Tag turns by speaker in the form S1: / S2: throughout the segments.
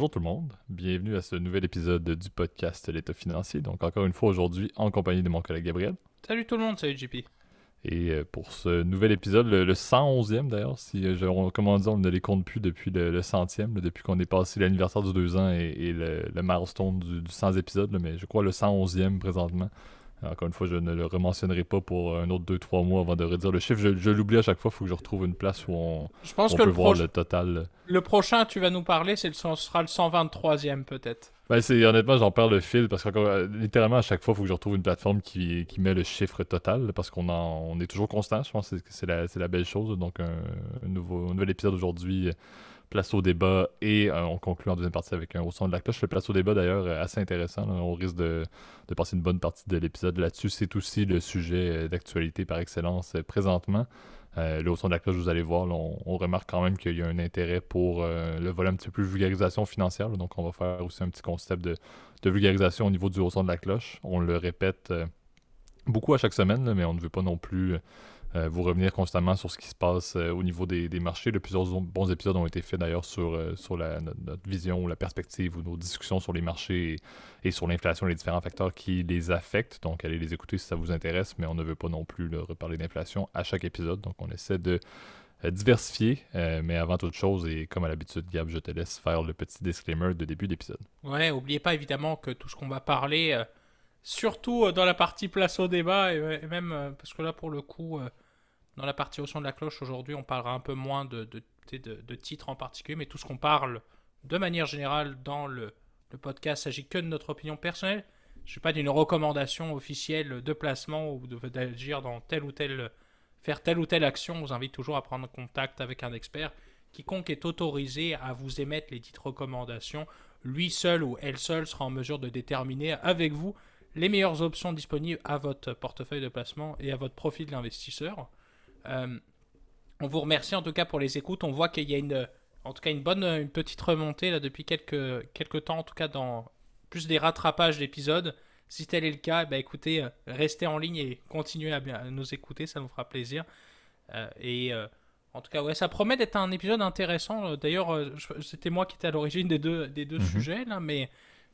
S1: Bonjour tout le monde, bienvenue à ce nouvel épisode du podcast L'État financier. Donc encore une fois aujourd'hui en compagnie de mon collègue Gabriel.
S2: Salut tout le monde, salut JP.
S1: Et euh, pour ce nouvel épisode, le, 111e d'ailleurs, si euh, je, on, comment dire, on ne les compte plus depuis le, centième, depuis qu'on est passé l'anniversaire du 2 ans et, le, milestone du, du 100 épisodes, mais je crois le 111e présentement. Encore une fois, je ne le rementionnerai pas pour un autre 2-3 mois avant de redire le chiffre. Je, l'oublie à chaque fois, il faut que je retrouve une place où on,
S2: je pense que peut
S1: voir le total.
S2: Le prochain, tu vas nous parler, c'est le, ce sera le 123e peut-être.
S1: Ben, c'est, honnêtement, j'en perds le fil parce que euh, littéralement, à chaque fois, il faut que je retrouve une plateforme qui, qui met le chiffre total parce qu'on on est toujours constant. Je pense que c'est, la, la, belle chose. Donc, un, nouveau, un nouvel épisode aujourd'hui place au débat et euh, on conclut en deuxième partie avec un au son de la cloche. Le place au débat d'ailleurs assez intéressant. On risque de, passer une bonne partie de l'épisode là-dessus. C'est aussi le sujet euh, d'actualité par excellence euh, présentement. le au son de la cloche, vous allez voir, on, remarque quand même qu'il y a un intérêt pour le volet un petit peu plus vulgarisation financière. donc on va faire aussi un petit concept de, vulgarisation au niveau du haut son de la cloche. On le répète beaucoup à chaque semaine, mais on ne veut pas non plus euh, vous revenir constamment sur ce qui se passe euh, au niveau des, marchés. plusieurs bons épisodes ont été faits d'ailleurs sur, euh, sur notre, vision, la perspective ou nos discussions sur les marchés et, sur l'inflation et les différents facteurs qui les affectent. Donc allez les écouter si ça vous intéresse, mais on ne veut pas non plus reparler d'inflation à chaque épisode. Donc on essaie de diversifier, mais avant toute chose, et comme à l'habitude, Gab, je te laisse faire le petit disclaimer de début d'épisode.
S2: Ouais, n'oubliez pas évidemment que tout ce qu'on va parler surtout dans la partie place au débat, et, même parce que là, pour le coup, dans la partie au son de la cloche, aujourd'hui, on parlera un peu moins de, de, titres en particulier, mais tout ce qu'on parle de manière générale dans le, le podcast s'agit que de notre opinion personnelle. Je ne suis pas d'une recommandation officielle de placement ou d'agir dans telle ou telle, faire telle ou telle action. On vous invite toujours à prendre contact avec un expert. Quiconque est autorisé à vous émettre les dites recommandations, lui seul ou elle seule sera en mesure de déterminer avec vous les meilleures options disponibles à votre portefeuille de placement et à votre profil d'investisseur. Euh, on vous remercie en tout cas pour les écoutes. On voit qu'il y a une, en tout cas une bonne, une petite remontée là depuis quelques, quelques temps, en tout cas dans plus des rattrapages d'épisodes. Si tel est le cas, bah écoutez, euh, restez en ligne et continuez à, bien, nous écouter, ça nous fera plaisir. Euh, et en tout cas, ouais, ça promet d'être un épisode intéressant. D'ailleurs, c'était moi qui étais à l'origine des deux, des deux mhm. sujets là, mais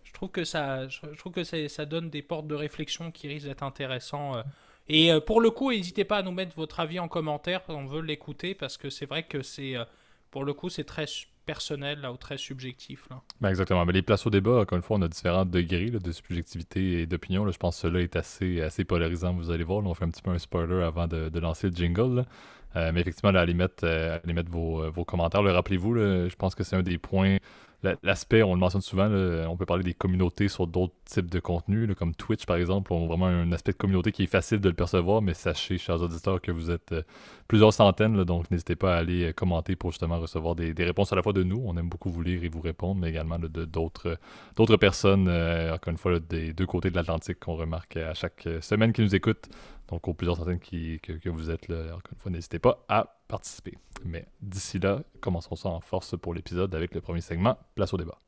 S2: je trouve que ça, je trouve que ça donne des portes de réflexion qui risquent d'être intéressants et euh, pour le coup, n'hésitez pas à nous mettre votre avis en commentaire, on veut l'écouter parce que c'est vrai que c'est, euh, pour le coup, c'est très personnel là, ou très subjectif.
S1: Ben exactement. Mais les places au débat, encore une fois, on a différents degrés de subjectivité et d'opinion. Je pense que cela est assez, assez polarisant, vous allez voir. on fait un petit peu un spoiler avant de, de lancer le jingle. Euh, mais effectivement, allez mettre, mettre vos, vos commentaires. Rappelez-vous, je pense que c'est un des points l'aspect, on le mentionne souvent, on peut parler des communautés sur d'autres types de contenus, comme Twitch par exemple, on a vraiment un aspect de communauté qui est facile de le percevoir, mais sachez, chers auditeurs, que vous êtes euh, plusieurs centaines, donc n'hésitez pas à aller euh, commenter pour justement recevoir des, réponses à la fois de nous, on aime beaucoup vous lire et vous répondre, mais également de d'autres personnes, euh, encore une fois, des deux côtés de l'Atlantique qu'on remarque à chaque semaine qui nous écoutent. Donc, aux plusieurs centaines qui, que, vous êtes là, encore une fois, n'hésitez pas à participer. Mais d'ici là, commençons ça en force pour l'épisode avec le premier segment, place au débat.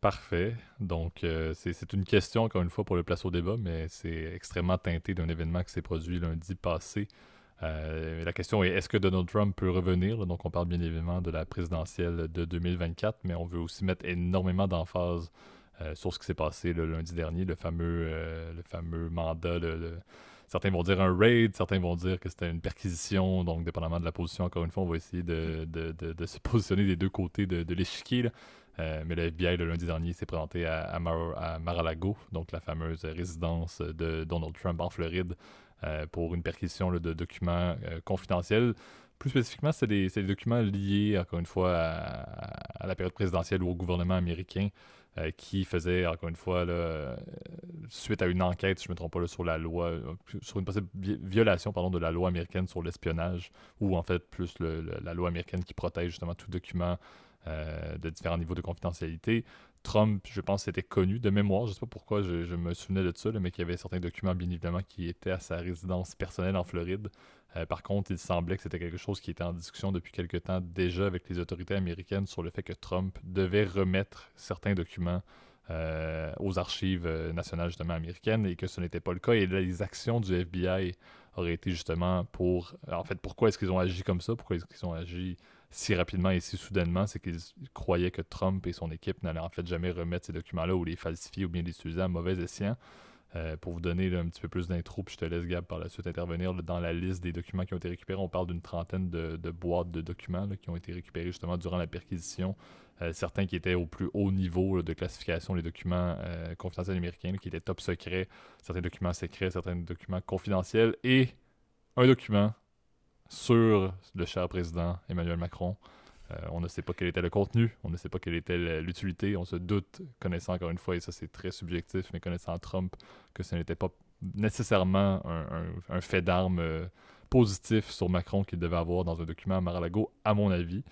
S1: Parfait. Donc, euh, c'est une question, encore une fois, pour le place au débat, mais c'est extrêmement teinté d'un événement qui s'est produit lundi passé euh, la question est est-ce que Donald Trump peut revenir? Donc, on parle bien évidemment de la présidentielle de 2024, mais on veut aussi mettre énormément d'emphase euh, sur ce qui s'est passé le lundi dernier, le fameux, euh, le fameux mandat. Certains vont dire un raid, certains vont dire que c'était une perquisition. Donc, dépendamment de la position, encore une fois, on va essayer de, se positionner des deux côtés de, l'échiquier. mais le FBI, le lundi dernier, s'est présenté à, à Mar-a-Lago, donc la fameuse résidence de Donald Trump en Floride, euh, pour une perquisition de documents euh, confidentiels. Plus spécifiquement, c'est des, des, documents liés, encore une fois, à, la période présidentielle ou au gouvernement américain euh, qui faisait, encore une fois, suite à une enquête, je ne me trompe pas, sur la loi, sur une possible violation pardon, de la loi américaine sur l'espionnage, ou en fait plus la loi américaine qui protège justement tout document de différents niveaux de confidentialité. Trump, je pense, c'était connu de mémoire. Je ne sais pas pourquoi je, me souvenais de ça, mais qu'il y avait certains documents, bien évidemment, qui étaient à sa résidence personnelle en Floride. Euh, par contre, il semblait que c'était quelque chose qui était en discussion depuis quelque temps déjà avec les autorités américaines sur le fait que Trump devait remettre certains documents aux archives nationales justement américaines et que ce n'était pas le cas. Et les actions du FBI auraient été justement pour... En fait, pourquoi est-ce qu'ils ont agi comme ça? Pourquoi est-ce qu'ils ont agi si rapidement et si soudainement, c'est qu'ils croyaient que Trump et son équipe n'allaient en fait jamais remettre ces documents-là ou les falsifier ou bien les utiliser à mauvais escient. Euh, pour vous donner un petit peu plus d'intro, puis je te laisse Gab par la suite intervenir dans la liste des documents qui ont été récupérés. On parle d'une trentaine de, boîtes de documents qui ont été récupérés justement durant la perquisition. Euh, certains qui étaient au plus haut niveau de classification, les documents euh, confidentiels américains, qui étaient top secrets, certains documents secrets, certains documents confidentiels, et un document sur le cher président Emmanuel Macron. Euh, on ne sait pas quel était le contenu, on ne sait pas quelle était l'utilité, on se doute, connaissant encore une fois, et ça c'est très subjectif, mais connaissant Trump, que ce n'était pas nécessairement un, fait d'armes euh, positif sur Macron qu'il devait avoir dans un document à Mar-a-Lago, à mon avis.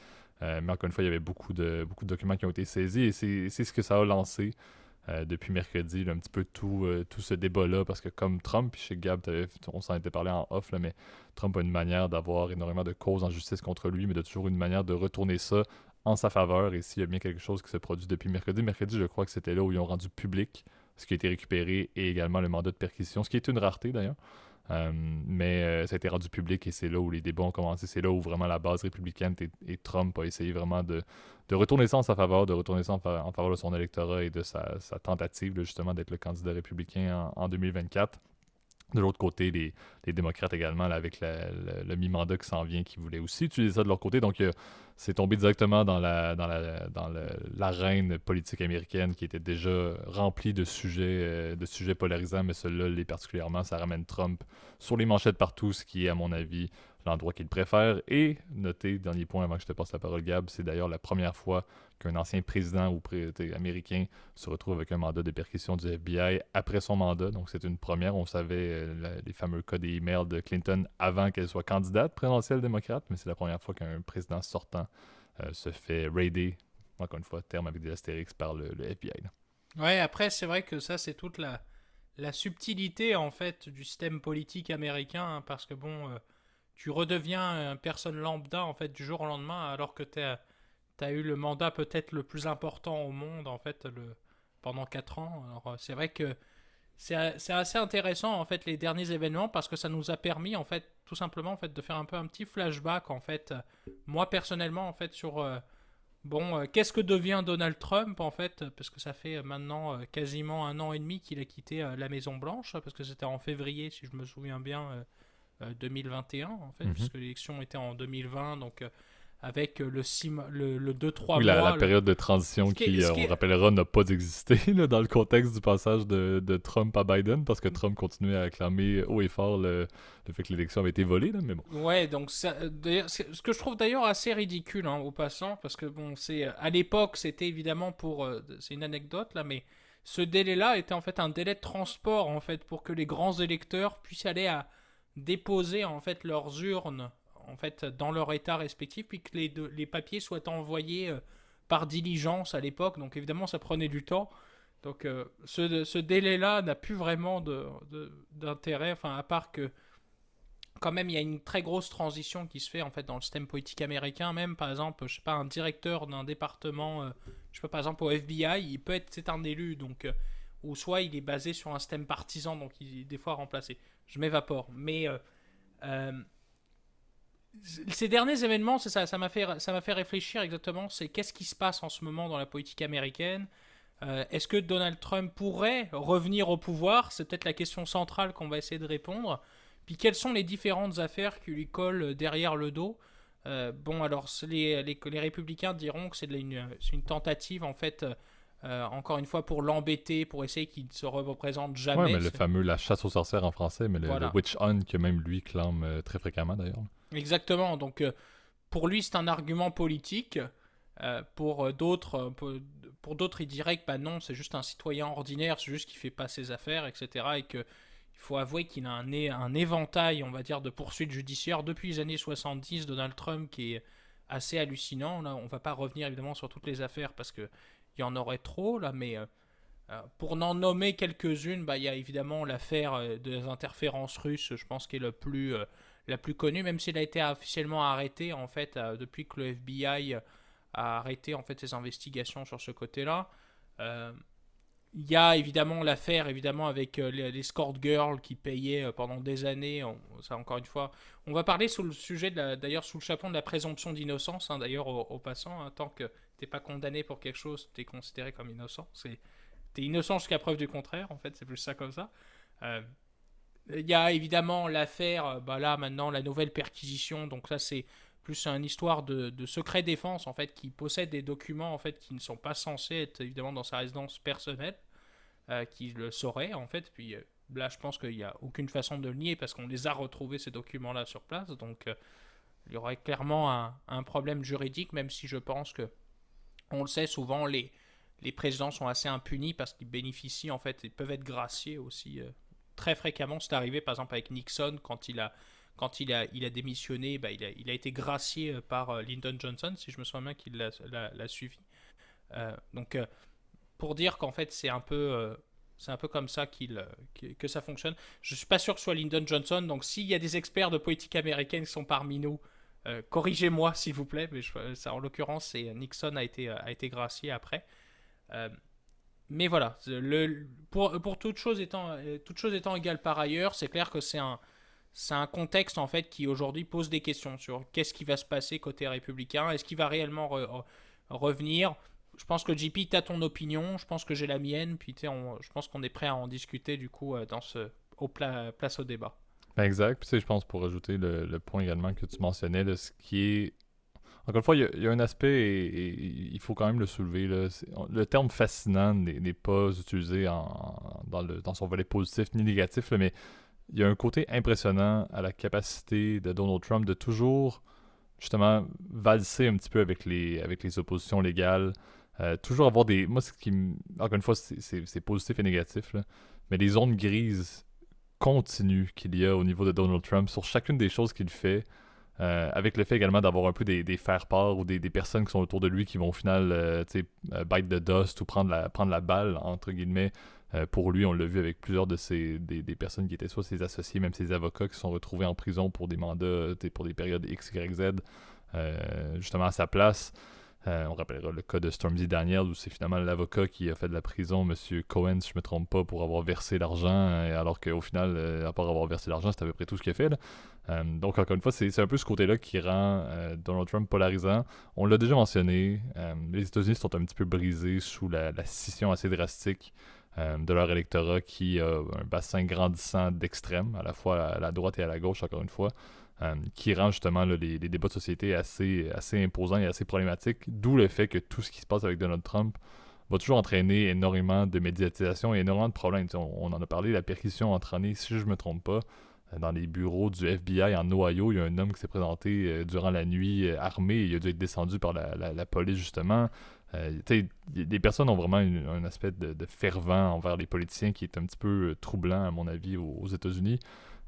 S1: Euh, mais encore une fois, il y avait beaucoup de, beaucoup de documents qui ont été saisis et c'est ce que ça a lancé. Euh, depuis mercredi, un petit peu tout, euh, tout ce débat-là, parce que comme Trump, puis chez Gab, on s'en était parlé en off, mais Trump a une manière d'avoir énormément de causes en justice contre lui, mais de toujours une manière de retourner ça en sa faveur. Et s'il y a bien quelque chose qui se produit depuis mercredi, mercredi, je crois que c'était là où ils ont rendu public ce qui a été récupéré et également le mandat de perquisition, ce qui est une rareté d'ailleurs. Euh, mais euh, ça a été rendu public et c'est là où les débats ont commencé. C'est là où vraiment la base républicaine et, Trump a essayé vraiment de, de, retourner ça en sa faveur, de retourner ça en, faveur de son électorat et de sa, tentative justement d'être le candidat républicain en 2024. De l'autre côté, les, démocrates également, avec le mi-mandat qui s'en vient, qui voulaient aussi utiliser ça de leur côté. Donc, euh, c'est tombé directement dans la dans la, dans l'arène politique américaine qui était déjà remplie de sujets, euh, polarisants, mais celui-là, les particulièrement, ça ramène Trump sur les manchettes partout, ce qui est, à mon avis, l'endroit qu'il préfère. Et notez, dernier point avant que je te passe la parole, Gab, c'est d'ailleurs la première fois qu'un ancien président ou américain se retrouve avec un mandat de perquisition du FBI après son mandat. Donc c'est une première. On savait euh, les fameux cas des emails de Clinton avant qu'elle soit candidate présidentielle démocrate, mais c'est la première fois qu'un président sortant euh, se fait raider, encore une fois, terme avec des astérix par le, FBI.
S2: Ouais, après c'est vrai que ça c'est toute la, subtilité en fait du système politique américain, hein, parce que bon... Euh, tu redeviens une personne lambda en fait du jour au lendemain alors que tu as, as, eu le mandat peut-être le plus important au monde en fait le, pendant 4 ans. Alors euh, c'est vrai que c'est assez intéressant en fait les derniers événements parce que ça nous a permis en fait tout simplement en fait de faire un peu un petit flashback en fait moi personnellement en fait sur euh, bon euh, qu'est-ce que devient Donald Trump en fait parce que ça fait maintenant quasiment un an et demi qu'il a quitté la Maison Blanche parce que c'était en février si je me souviens bien 2021, euh, en fait, mhm. puisque l'élection était en 2020, donc euh, avec le, le, 2-3
S1: oui,
S2: La,
S1: période de transition qui, on rappellera, n'a pas existé dans le contexte du passage de, de, Trump à Biden, parce que Trump continuait à acclamer haut et fort le, le fait que l'élection avait été volée. Là, mais bon.
S2: Ouais, donc ça, ce que je trouve d'ailleurs assez ridicule hein, au passant, parce que bon, c'est à l'époque, c'était évidemment pour. Euh, c'est une anecdote là, mais ce délai-là était en fait un délai de transport en fait pour que les grands électeurs puissent aller à déposer en fait leurs urnes en fait dans leur état respectif puis que les, papiers soient envoyés euh, par diligence à l'époque. Donc évidemment ça prenait du temps. Donc euh, ce, délai-là n'a plus vraiment d'intérêt. Enfin à part que quand même il y a une très grosse transition qui se fait en fait dans le système politique américain. Même par exemple je sais pas un directeur d'un département euh, je sais pas par exemple au FBI il peut être c'est un élu. Donc ou soit il est basé sur un système partisan donc il est des fois remplacé. Je m'évapore. Mais euh, euh, ces derniers événements, c'est ça, ça m'a fait, ça m'a fait réfléchir exactement. C'est qu'est-ce qui se passe en ce moment dans la politique américaine. Euh, est-ce que Donald Trump pourrait revenir au pouvoir? C'est peut-être la question centrale qu'on va essayer de répondre. Puis quelles sont les différentes affaires qui lui collent derrière le dos? Bon, alors les, les, les, républicains diront que c'est une, une, tentative en fait euh, encore une fois pour l'embêter, pour essayer qu'il ne se représente jamais.
S1: Oui, mais le fameux la chasse aux sorcières en français, mais le, witch hunt que même lui clame euh, très fréquemment d'ailleurs.
S2: Exactement. Donc euh, pour lui c'est un argument politique. pour d'autres, pour d'autres, il dirait que bah non, c'est juste un citoyen ordinaire, c'est juste qu'il fait pas ses affaires, etc. Et que il faut avouer qu'il a un, éventail, on va dire, de poursuites judiciaires depuis les années 70. Donald Trump qui est assez hallucinant. Là, on va pas revenir évidemment sur toutes les affaires parce que il y en aurait trop là, mais euh, euh, pour n'en nommer quelques-unes, bah, il y a évidemment l'affaire euh, des interférences russes, je pense, qui est le plus, la plus connue, même s'il a été officiellement arrêté en fait depuis que le FBI a arrêté en fait ses investigations sur ce côté-là. il y a évidemment l'affaire évidemment avec les, les girls qui payaient pendant des années. ça encore une fois, on va parler sous le sujet d'ailleurs sous le chapeau de la présomption d'innocence. Hein, d'ailleurs au, passant, hein, tant que t'es pas condamné pour quelque chose, tu es considéré comme innocent. C'est t'es innocent jusqu'à preuve du contraire. En fait, c'est plus ça comme ça. Il y a évidemment l'affaire, bah là maintenant la nouvelle perquisition. Donc ça c'est plus une histoire de, secret défense en fait qui possède des documents en fait qui ne sont pas censés être évidemment dans sa résidence personnelle euh, qui le saurait en fait puis euh, là je pense qu'il n'y a aucune façon de le nier parce qu'on les a retrouvés ces documents là sur place donc euh, il y aurait clairement un, problème juridique même si je pense que on le sait souvent les les présidents sont assez impunis parce qu'ils bénéficient en fait ils peuvent être graciés aussi très fréquemment c'est arrivé par exemple avec Nixon quand il a quand il a, il a démissionné, bah, il, a, il, a, été gracié euh, par euh, Lyndon Johnson, si je me souviens bien qu'il l'a suivi. Euh, donc, pour dire qu'en fait, c'est un peu. c'est un peu comme ça qu'il que ça fonctionne. Je suis pas sûr que ce soit Lyndon Johnson, donc s'il y a des experts de politique américaine qui sont parmi nous, corrigez-moi s'il vous plaît. Mais ça, en l'occurrence, Nixon a été, a été gracié après. Mais voilà, le, pour, pour toute, chose étant, toute chose étant égale par ailleurs, c'est clair que c'est un, contexte en fait qui aujourd'hui pose des questions sur qu'est-ce qui va se passer côté républicain, est-ce qu'il va réellement revenir? Je pense que JP, tu as ton opinion, je pense que j'ai la mienne, puis je pense qu'on est prêt à en discuter du coup euh, dans ce, au place au débat.
S1: Ben, exact. Puis je pense pour ajouter le, point également que tu mentionnais, ce qui est encore une fois, il y, a, un aspect, et, il faut quand même le soulever. le terme fascinant n'est pas utilisé dans, son volet positif ni négatif, mais il y a un côté impressionnant à la capacité de Donald Trump de toujours justement valser un petit peu avec les, avec les oppositions légales. Euh, toujours avoir des. Moi, ce qui Encore une fois, c'est positif et négatif, mais les zones grises continues qu'il y a au niveau de Donald Trump sur chacune des choses qu'il fait. Euh, avec le fait également d'avoir un peu des, faire-part ou des, personnes qui sont autour de lui qui vont au final euh, bite the dust ou prendre la, prendre la balle, entre guillemets, euh, pour lui, on l'a vu avec plusieurs de ces des, personnes qui étaient soit ses associés, même ses avocats qui sont retrouvés en prison pour des mandats, pour des périodes X, Y, Z, euh, justement à sa place. Euh, on rappellera le cas de Stormzy Daniel où c'est finalement l'avocat qui a fait de la prison, M. Cohen, si je ne me trompe pas, pour avoir versé l'argent, alors qu'au final, à part avoir versé l'argent, c'est à peu près tout ce qu'il a fait. Donc, encore une fois, c'est un peu ce côté-là qui rend Donald Trump polarisant. On l'a déjà mentionné, les États-Unis sont un petit peu brisés sous la scission assez drastique euh, de leur électorat qui a un bassin grandissant d'extrême, à la fois à la droite et à la gauche, encore une fois, euh, qui rend justement les, débats de société assez, imposants et assez problématiques, d'où le fait que tout ce qui se passe avec Donald Trump va toujours entraîner énormément de médiatisation et énormément de problèmes. On, en a parlé, la perquisition entraîné, si je ne me trompe pas, euh, dans les bureaux du FBI en Ohio, il y a un homme qui s'est présenté durant la nuit armé, et il a dû être descendu par la police justement. Euh, des personnes ont vraiment un aspect de, fervent envers les politiciens qui est un petit peu euh, troublant, à mon avis, aux, États-Unis.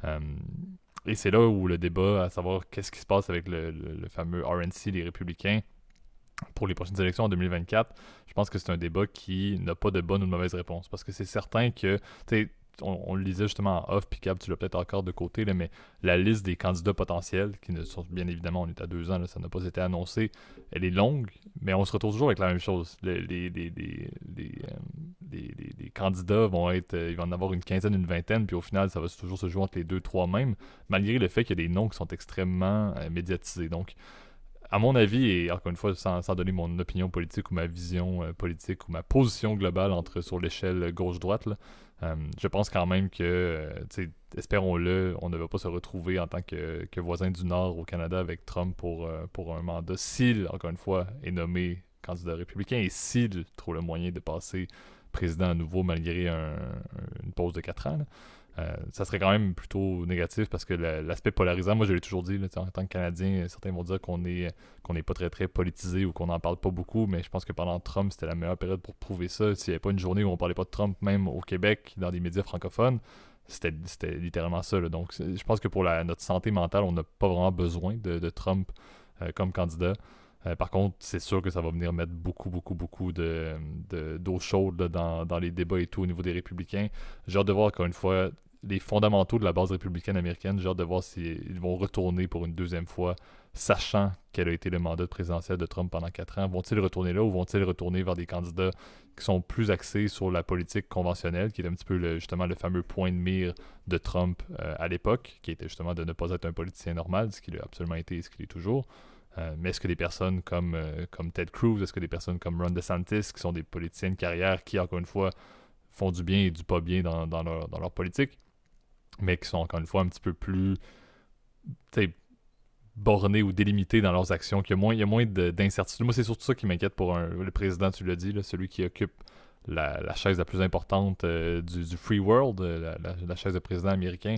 S1: Euh, et c'est là où le débat, à savoir qu'est-ce qui se passe avec le, fameux RNC, les républicains, pour les prochaines élections en 2024, je pense que c'est un débat qui n'a pas de bonne ou de mauvaise réponse. Parce que c'est certain que, on, le lisait justement en off, puis Cap, tu l'as peut-être encore de côté, mais la liste des candidats potentiels, qui ne sont bien évidemment, on est à deux ans, ça n'a pas été annoncé, elle est longue, mais on se retrouve toujours avec la même chose. Les, les candidats vont être, euh, il va en avoir une quinzaine, une vingtaine, puis au final, ça va toujours se jouer entre les deux, trois mêmes, malgré le fait qu'il y a des noms qui sont extrêmement euh, médiatisés. Donc, à mon avis, et encore une fois, sans, donner mon opinion politique ou ma vision euh, politique ou ma position globale entre sur l'échelle gauche-droite, euh, je pense quand même que, euh, espérons-le, on ne va pas se retrouver en tant que, voisin du Nord au Canada avec Trump pour, pour un mandat s'il, encore une fois, est nommé candidat républicain et s'il trouve le moyen de passer président à nouveau malgré une pause de 4 ans. Euh, ça serait quand même plutôt négatif parce que l'aspect polarisant, moi je l'ai toujours dit, en tant que Canadien, certains vont dire qu'on est qu'on n'est pas très très politisé ou qu'on n'en parle pas beaucoup, mais je pense que pendant Trump, c'était la meilleure période pour prouver ça. S'il n'y avait pas une journée où on parlait pas de Trump, même au Québec, dans des médias francophones, c'était littéralement ça. Donc je pense que pour notre santé mentale, on n'a pas vraiment besoin de, Trump euh, comme candidat. Euh, par contre, c'est sûr que ça va venir mettre beaucoup, beaucoup, beaucoup d'eau de, chaude dans, dans, les débats et tout au niveau des républicains. J'ai hâte de voir encore une fois les fondamentaux de la base républicaine américaine. J'ai hâte de voir s'ils vont retourner pour une deuxième fois, sachant quel a été le mandat présidentiel de Trump pendant quatre ans. Vont-ils retourner là ou vont-ils retourner vers des candidats qui sont plus axés sur la politique conventionnelle, qui est un petit peu justement le fameux point de mire de Trump euh, à l'époque, qui était justement de ne pas être un politicien normal, ce qu'il a absolument été et ce qu'il est toujours. Euh, mais est-ce que des personnes comme, euh, comme Ted Cruz, est-ce que des personnes comme Ron DeSantis, qui sont des politiciens de carrière, qui encore une fois font du bien et du pas bien dans leur politique, mais qui sont encore une fois un petit peu plus bornés ou délimités dans leurs actions, qu'il y a moins, il y a moins d'incertitude. Moi, c'est surtout ça qui m'inquiète pour le président, tu l'as dit, celui qui occupe la, chaise la plus importante euh, du, free world, euh, la, chaise de président américain.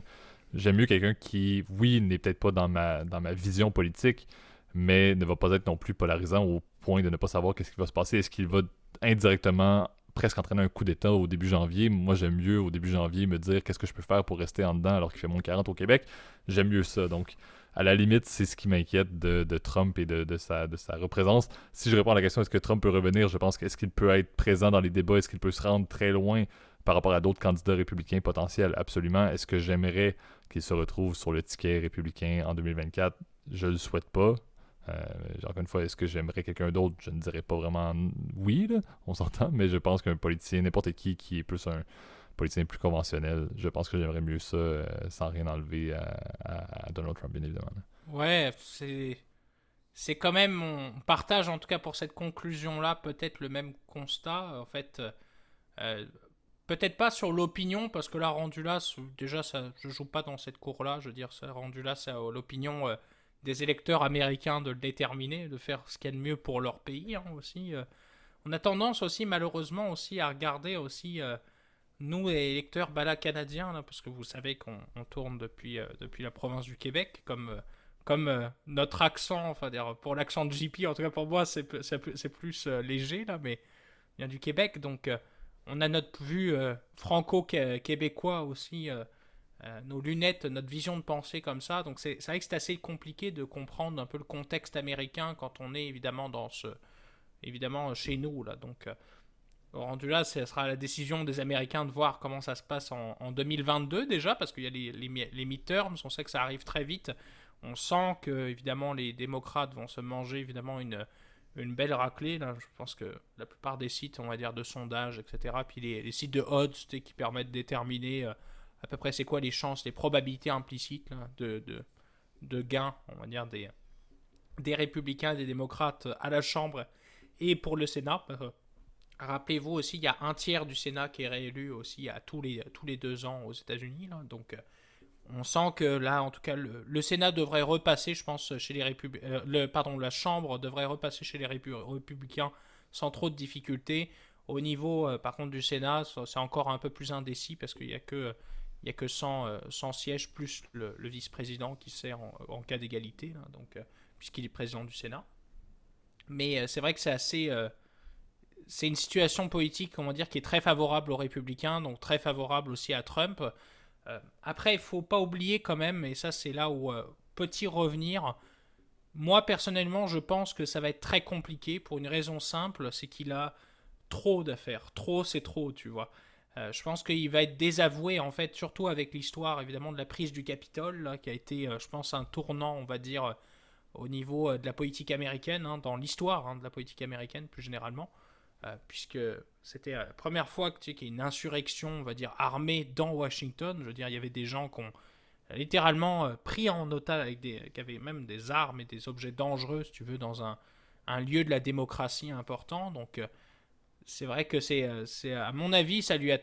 S1: J'aime mieux quelqu'un qui, oui, n'est peut-être pas dans ma, dans ma vision politique, mais ne va pas être non plus polarisant au point de ne pas savoir qu'est-ce qui va se passer. Est-ce qu'il va indirectement presque entraîner un coup d'État au début janvier. Moi, j'aime mieux au début janvier me dire qu'est-ce que je peux faire pour rester en dedans alors qu'il fait moins 40 au Québec. J'aime mieux ça. Donc, à la limite, c'est ce qui m'inquiète de, Trump et de, sa, de sa représence. Si je réponds à la question est-ce que Trump peut revenir, je pense qu'est-ce qu'il peut être présent dans les débats, est-ce qu'il peut se rendre très loin par rapport à d'autres candidats républicains potentiels? Absolument. Est-ce que j'aimerais qu'il se retrouve sur le ticket républicain en 2024 Je le souhaite pas. Euh, encore une fois, est-ce que j'aimerais quelqu'un d'autre? Je ne dirais pas vraiment oui, on s'entend, mais je pense qu'un politicien, n'importe qui qui est plus un politicien plus conventionnel, je pense que j'aimerais mieux ça euh, sans rien enlever à, Donald Trump, bien évidemment.
S2: Ouais, c'est. C'est quand même, on partage en tout cas pour cette conclusion-là peut-être le même constat. En fait, euh, peut-être pas sur l'opinion, parce que là, rendu là, déjà, ça, je joue pas dans cette cour-là. Je veux dire, ça, rendu là, c'est l'opinion des électeurs américains de le déterminer, de faire ce qu'il y a de mieux pour leur pays hein, aussi. Euh. On a tendance aussi malheureusement aussi à regarder aussi euh, nous électeurs bala canadiens parce que vous savez qu'on tourne depuis, euh, depuis la province du Québec comme comme notre accent, enfin pour l'accent de JP, en tout cas pour moi c'est plus léger là, mais il vient du Québec donc on a notre vue franco-québécois aussi euh, nos lunettes, notre vision de pensée comme ça. Donc c'est vrai que c'est assez compliqué de comprendre un peu le contexte américain quand on est évidemment dans ce, évidemment chez nous là. Donc euh, rendu là, ce sera la décision des Américains de voir comment ça se passe en, 2022 déjà, parce qu'il y a les, les, midterms, on sait que ça arrive très vite. On sent que évidemment les démocrates vont se manger évidemment une, une belle raclée. Là. Je pense que la plupart des sites, on va dire, de sondage, etc., puis les, sites de odds qui permettent de déterminer euh, à peu près c'est quoi les chances, les probabilités implicites de, de, de gain, on va dire, des, des républicains, des démocrates à la Chambre et pour le Sénat? Euh, rappelez-vous aussi, il y a un tiers du Sénat qui est réélu aussi à tous les, tous les deux ans aux États-Unis. Donc, euh, on sent que là, en tout cas, le, Sénat devrait repasser, je pense, chez les républicains. Euh, le, pardon, la Chambre devrait repasser chez les républicains sans trop de difficultés. Au niveau, par contre, du Sénat, c'est encore un peu plus indécis parce qu'il n'y a que il n'y a que 100, 100, euh, sièges plus le, vice-président qui sert en, cas d'égalité, donc euh, puisqu'il est président du Sénat. Mais euh, c'est vrai que c'est assez. c'est une situation politique, va dire, qui est très favorable aux républicains, donc très favorable aussi à Trump. après, il faut pas oublier quand même, et ça c'est là où petit revenir. Moi personnellement, je pense que ça va être très compliqué pour une raison simple, c'est qu'il a trop d'affaires. Trop, c'est trop, tu vois. Euh, je pense qu'il va être désavoué, en fait, surtout avec l'histoire, évidemment, de la prise du Capitole, qui a été, euh, je pense, un tournant, on va dire, euh, au niveau de la politique américaine, hein, dans l'histoire hein, de la politique américaine, plus généralement, puisque c'était la première fois qu'il y a une insurrection, on va dire, armée dans Washington. Je veux dire, il y avait des gens qui ont littéralement pris en otage, avec des, qui avaient même des armes et des objets dangereux, si tu veux, dans un, un lieu de la démocratie important. Donc, c'est vrai que c'est, euh, c'est, à mon avis, ça lui, a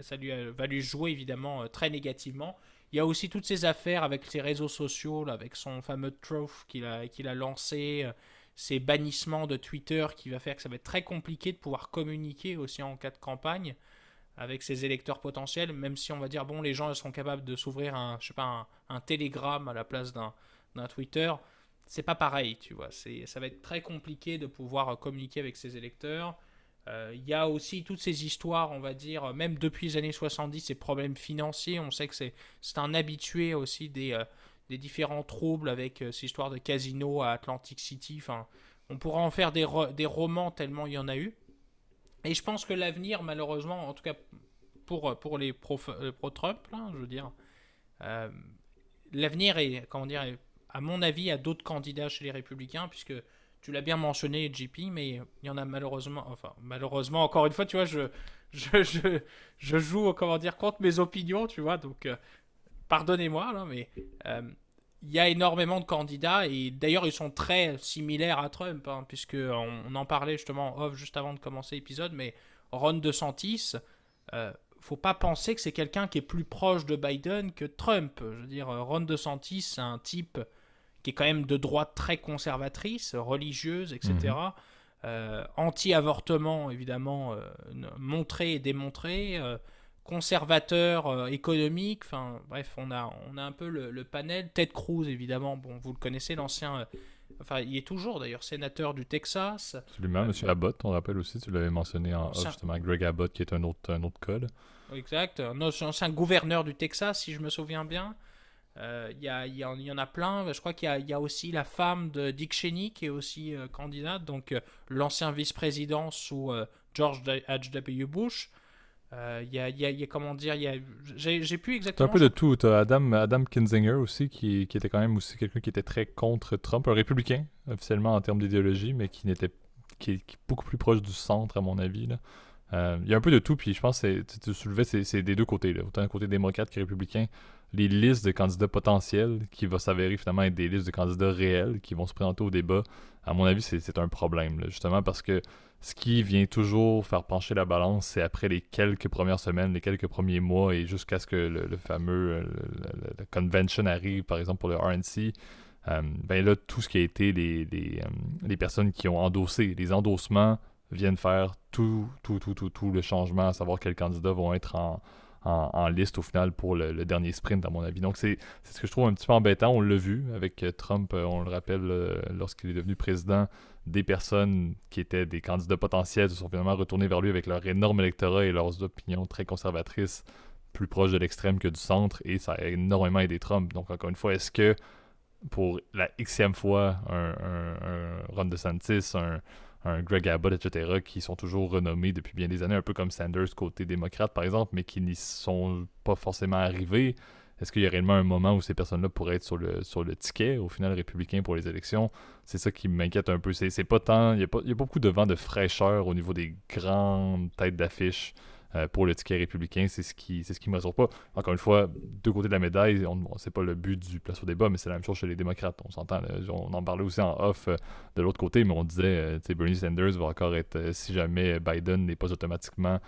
S2: ça lui a valu jouer évidemment euh, très négativement. Il y a aussi toutes ces affaires avec ses réseaux sociaux, avec son fameux Truth qu'il a, qu'il a lancé, euh, ces bannissements de Twitter qui va faire que ça va être très compliqué de pouvoir communiquer aussi en cas de campagne avec ses électeurs potentiels, même si on va dire, bon, les gens seront capables de s'ouvrir un, je sais pas, un, télégramme à la place d'un, d'un Twitter. C'est pas pareil, tu vois. C'est, ça va être très compliqué de pouvoir communiquer avec ses électeurs. Euh, il y a aussi toutes ces histoires, on va dire, même depuis les années 70, ces problèmes financiers. On sait que c'est un habitué aussi des, euh, des différents troubles avec euh, ces histoires de casino à Atlantic City. Enfin, on pourra en faire des, des romans tellement il y en a eu. Et je pense que l'avenir, malheureusement, en tout cas pour, pour les pro-Trump, je veux dire, l'avenir est, comment dire, à mon avis, à d'autres candidats chez les Républicains, puisque tu l'as bien mentionné, JP, mais il y en a malheureusement, enfin, malheureusement, encore une fois, tu vois, je, je, je, je joue, comment dire, contre mes opinions, tu vois, donc euh, pardonnez-moi, là, mais euh, il y a énormément de candidats, et d'ailleurs, ils sont très similaires à Trump, hein, puisque on, en parlait justement off juste avant de commencer l'épisode, mais Ron DeSantis, euh, faut pas penser que c'est quelqu'un qui est plus proche de Biden que Trump. Je veux dire, Ron DeSantis, c'est un type qui est quand même de droite très conservatrice, religieuse, etc. Mhm. Euh, anti-avortement, évidemment, euh, montré et démontré. Euh, conservateur économique. Enfin, bref, on a, on a un peu le, panel. Ted Cruz, évidemment, bon, vous le connaissez, l'ancien. Enfin, il est toujours d'ailleurs sénateur du Texas.
S1: Absolument, M. Abbott, on rappelle aussi, tu l'avais mentionné en justement, Greg Abbott, qui est un autre, un autre code.
S2: Exact, un ancien gouverneur du Texas, si je me souviens bien. Il euh, y, a, y, en a plein. Je crois qu'il y, y, a aussi la femme de Dick Cheney qui est aussi euh, candidate, donc euh, l'ancien vice-président sous George H.W. Bush. Il y, a, comment dire, j'ai plus exactement.
S1: un peu de tout. As Adam, Adam Kinzinger aussi, qui, qui était quand même aussi quelqu'un qui était très contre Trump, un républicain officiellement en termes d'idéologie, mais qui n'était qui est beaucoup plus proche du centre à mon avis. Il y a un peu de tout, puis je pense que tu soulevais, c'est des deux côtés, là. autant un côté démocrate que républicain les listes de candidats potentiels qui vont s'avérer finalement être des listes de candidats réels qui vont se présenter au débat, à mon avis, c'est un problème, justement parce que ce qui vient toujours faire pencher la balance, c'est après les quelques premières semaines, les quelques premiers mois et jusqu'à ce que le, fameux euh, convention arrive, par exemple pour le RNC. Euh, ben là, tout ce qui a été les, les, euh, les, personnes qui ont endossé, les endossements viennent faire tout, tout, tout, tout, tout le changement, à savoir quels candidats vont être en, en, liste au final pour le, dernier sprint, à mon avis. Donc, c'est ce que je trouve un petit peu embêtant. On l'a vu avec euh, Trump, euh, on le rappelle, euh, lorsqu'il est devenu président, des personnes qui étaient des candidats potentiels se sont finalement retournés vers lui avec leur énorme électorat et leurs opinions très conservatrices, plus proches de l'extrême que du centre, et ça a énormément aidé Trump. Donc, encore une fois, est-ce que pour la xème fois, un, un, un Ron DeSantis, un, Greg Abbott, etc., qui sont toujours renommés depuis bien des années, un peu comme Sanders côté démocrate, par exemple, mais qui n'y sont pas forcément arrivés. Est-ce qu'il y a réellement un moment où ces personnes-là pourraient être sur le, ticket, au final, républicain pour les élections? C'est ça qui m'inquiète un peu. C'est pas tant. Il n'y a, a, pas beaucoup de vent de fraîcheur au niveau des grandes têtes d'affiche euh, pour le ticket républicain. C'est ce qui c'est ce qui me rassure pas. Encore une fois, deux côtés de la médaille, on, c'est pas le but du place au débat, mais c'est la même chose chez les démocrates. On s'entend. On en parlait aussi en off euh, de l'autre côté, mais on disait, euh, sais Bernie Sanders va encore être, si jamais Biden n'est pas automatiquement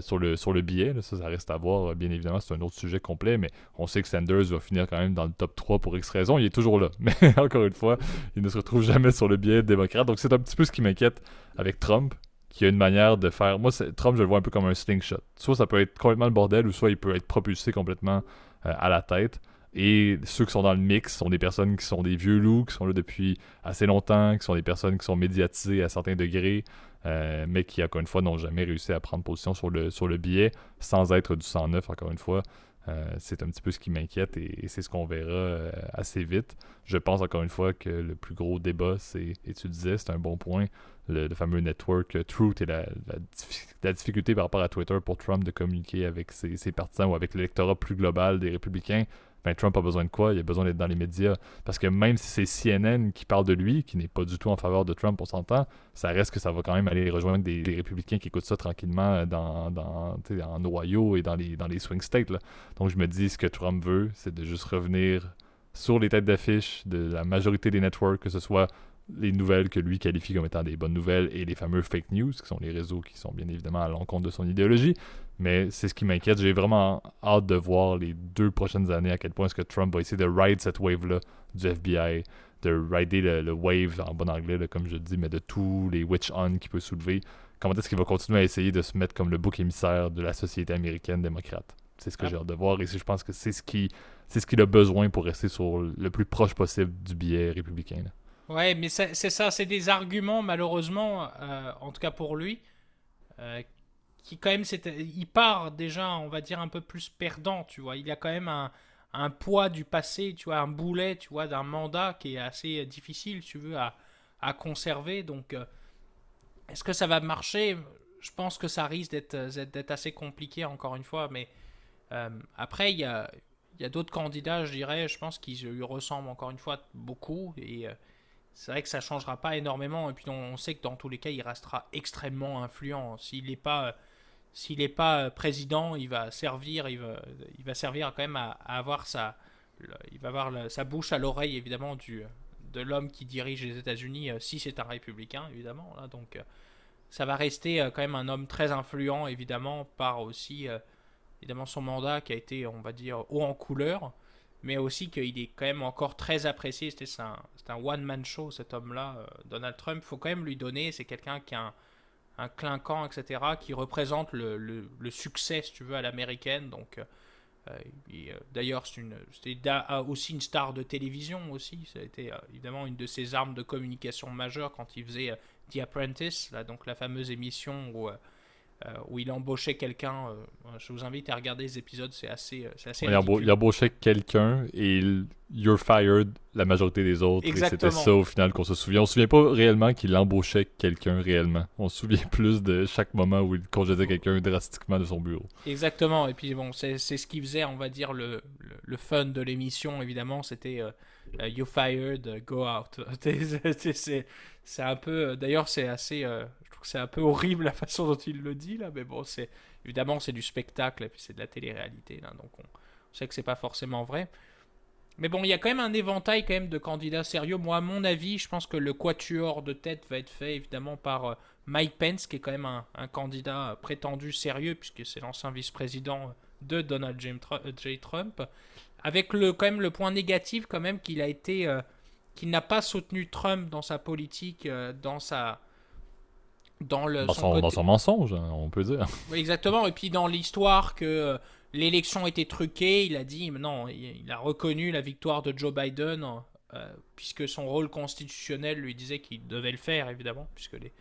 S1: sur, le, sur le billet. ça, ça reste à voir. Bien évidemment, c'est un autre sujet complet, mais on sait que Sanders va finir quand même dans le top 3 pour X raison. Il est toujours là. Mais encore une fois, il ne se retrouve jamais sur le billet démocrate. Donc c'est un petit peu ce qui m'inquiète avec Trump qui a une manière de faire. Moi, Trump, je le vois un peu comme un slingshot. Soit ça peut être complètement le bordel, ou soit il peut être propulsé complètement euh, à la tête. Et ceux qui sont dans le mix sont des personnes qui sont des vieux loups, qui sont là depuis assez longtemps, qui sont des personnes qui sont médiatisées à certains degrés, euh, mais qui, encore une fois, n'ont jamais réussi à prendre position sur le, sur le billet, sans être du 109, encore une fois. Euh, c'est un petit peu ce qui m'inquiète et, c'est ce qu'on verra assez vite. Je pense encore une fois que le plus gros débat, c'est, et tu disais, c'est un bon point, le, fameux network euh, Truth et la, difficulté par rapport à Twitter pour Trump de communiquer avec ses partisans ou avec l'électorat plus global des républicains ben, Trump a besoin de quoi? Il a besoin d'être dans les médias. Parce que même si c'est CNN qui parle de lui, qui n'est pas du tout en faveur de Trump, on s'entend, ça reste que ça va quand même aller rejoindre des, républicains qui écoutent ça tranquillement dans, dans, en Ohio et dans les, dans les swing states. Donc je me dis, ce que Trump veut, c'est de juste revenir sur les têtes d'affiche de la majorité des networks, que ce soit les nouvelles que lui qualifie comme étant des bonnes nouvelles et les fameux fake news, qui sont les réseaux qui sont bien évidemment à l'encontre de son idéologie. Mais c'est ce qui m'inquiète. J'ai vraiment hâte de voir les deux prochaines années à quel point est-ce que Trump va essayer de ride cette wave-là du FBI, de rider le, wave en bon anglais, comme je dis, mais de tous les witch hunt qu'il peut soulever. Comment est-ce qu'il va continuer à essayer de se mettre comme le bouc émissaire de la société américaine démocrate? C'est ce que ah. j'ai hâte de voir et je pense que c'est ce qui c'est ce qu'il a besoin pour rester sur le plus proche possible du biais républicain.
S2: Ouais, mais c'est ça, c'est des arguments malheureusement, euh, en tout cas pour lui, euh, qui quand même, il part déjà, on va dire, un peu plus perdant, tu vois. Il a quand même un, un poids du passé, tu vois, un boulet, tu vois, d'un mandat qui est assez difficile, tu veux, à, à conserver. Donc, euh, est-ce que ça va marcher? Je pense que ça risque d'être assez compliqué, encore une fois. Mais après, il y a, y a d'autres candidats, je dirais, je pense qu'ils lui ressemblent encore une fois beaucoup. Et c'est vrai que ça changera pas énormément. Et puis on sait que dans tous les cas, il restera extrêmement influent. S'il n'est pas, s'il n'est pas président, il va servir, il va, servir quand même à, avoir sa, il va avoir sa bouche à l'oreille évidemment du, de l'homme qui dirige les États-Unis, euh, si c'est un républicain évidemment. Là, donc euh, ça va rester euh, quand même un homme très influent évidemment par aussi évidemment son mandat qui a été, on va dire, haut en couleur mais aussi qu'il est quand même encore très apprécié. C'est un, one-man show, cet homme-là, euh, Donald Trump. Faut quand même lui donner, c'est quelqu'un qui a un, un, clinquant, etc., qui représente le, le, succès, si tu veux, à l'américaine. Donc, euh, euh, d'ailleurs, c'était aussi une star de télévision aussi. Ça a été évidemment une de ses armes de communication majeures quand il faisait The Apprentice, là, donc la fameuse émission où euh, où il embauchait quelqu'un. Euh, je vous invite à regarder les épisodes, c'est assez, euh, assez
S1: il, embauchait quelqu'un et you're fired la majorité des autres. Exactement. Et c'était ça au final qu'on se souvient. On se souvient pas réellement qu'il embauchait quelqu'un réellement. On se souvient plus de chaque moment où il congédiait quelqu'un drastiquement de son bureau.
S2: Exactement. Et puis bon, c'est, ce qui faisait, on va dire, le, le, fun de l'émission, évidemment. C'était You fired, go out. c'est, c'est un peu. D'ailleurs, c'est assez c'est un peu horrible la façon dont il le dit là, mais bon, c'est évidemment c'est du spectacle et puis c'est de la télé-réalité là, donc on, sait que c'est pas forcément vrai. Mais bon, il y a quand même un éventail quand même de candidats sérieux. Moi, à mon avis, je pense que le quatuor de tête va être fait évidemment par euh, Mike Pence, qui est quand même un, candidat prétendu sérieux, puisque c'est l'ancien vice-président de Donald J. Trump. Avec le, quand même le point négatif quand même qu'il a été... Euh, qu'il n'a pas soutenu Trump dans sa politique, euh, dans sa
S1: dans, le, son, mensonge, hein, on peut dire.
S2: exactement. Et puis dans l'histoire que euh, l'élection était truquée, il a dit non, il, a reconnu la victoire de Joe Biden euh, puisque son rôle constitutionnel lui disait qu'il devait le faire évidemment, puisque les,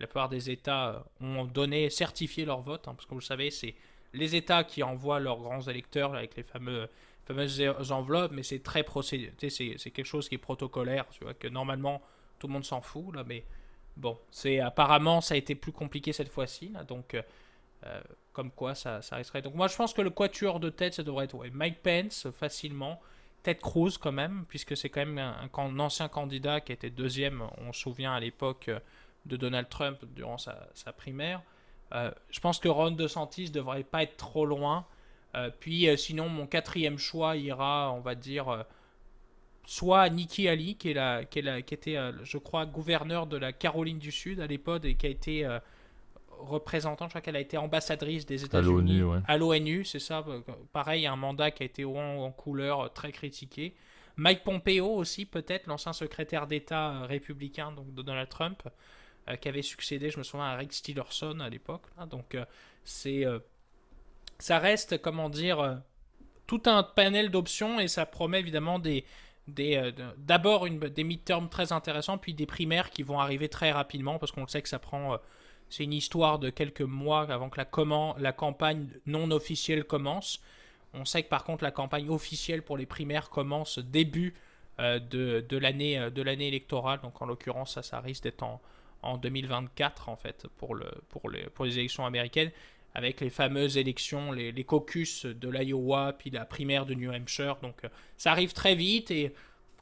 S2: la plupart des États euh, ont donné, certifié leur vote, hein, parce que vous le savez, c'est les États qui envoient leurs grands électeurs avec les fameux fameuses enveloppes, mais c'est très procédé, c'est quelque chose qui est protocolaire, tu vois, que normalement tout le monde s'en fout là, mais Bon, c'est apparemment ça a été plus compliqué cette fois-ci, donc euh, euh, comme quoi ça, ça resterait. Donc moi je pense que le quatuor de tête ça devrait être Mike Pence facilement, Ted Cruz quand même, puisque c'est quand même un, ancien candidat qui était deuxième, on se souvient à l'époque euh, de Donald Trump durant sa, primaire. je pense que Ron DeSantis devrait pas être trop loin. puis sinon mon quatrième choix ira, on va dire soit Nikki Haley, qui, est la, qui, est qui était, euh, je crois, gouverneur de la Caroline du Sud à l'époque et qui a été euh, représentante, je crois qu'elle a été ambassadrice des États-Unis à l'ONU, c'est ça. Euh, pareil, un mandat qui a été en, en couleur très critiqué. Mike Pompeo aussi, peut-être, l'ancien secrétaire d'État républicain donc, de Donald Trump, qui avait succédé, je me souviens, à Rex Tillerson à l'époque. donc, c'est, ça reste, comment dire, tout un panel d'options et ça promet évidemment des, euh, d'abord des midterms très intéressants, puis des primaires qui vont arriver très rapidement, parce qu'on sait que ça prend... Euh, c'est une histoire de quelques mois avant que la, comment, la campagne non officielle commence. On sait que par contre la campagne officielle pour les primaires commence début euh, de, de l'année électorale. Donc en l'occurrence, ça, ça risque d'être en, en 2024 en fait pour, le, pour, les, pour les élections américaines avec les fameuses élections, les, caucus de l'Iowa, puis la primaire de New Hampshire. Donc euh, ça arrive très vite et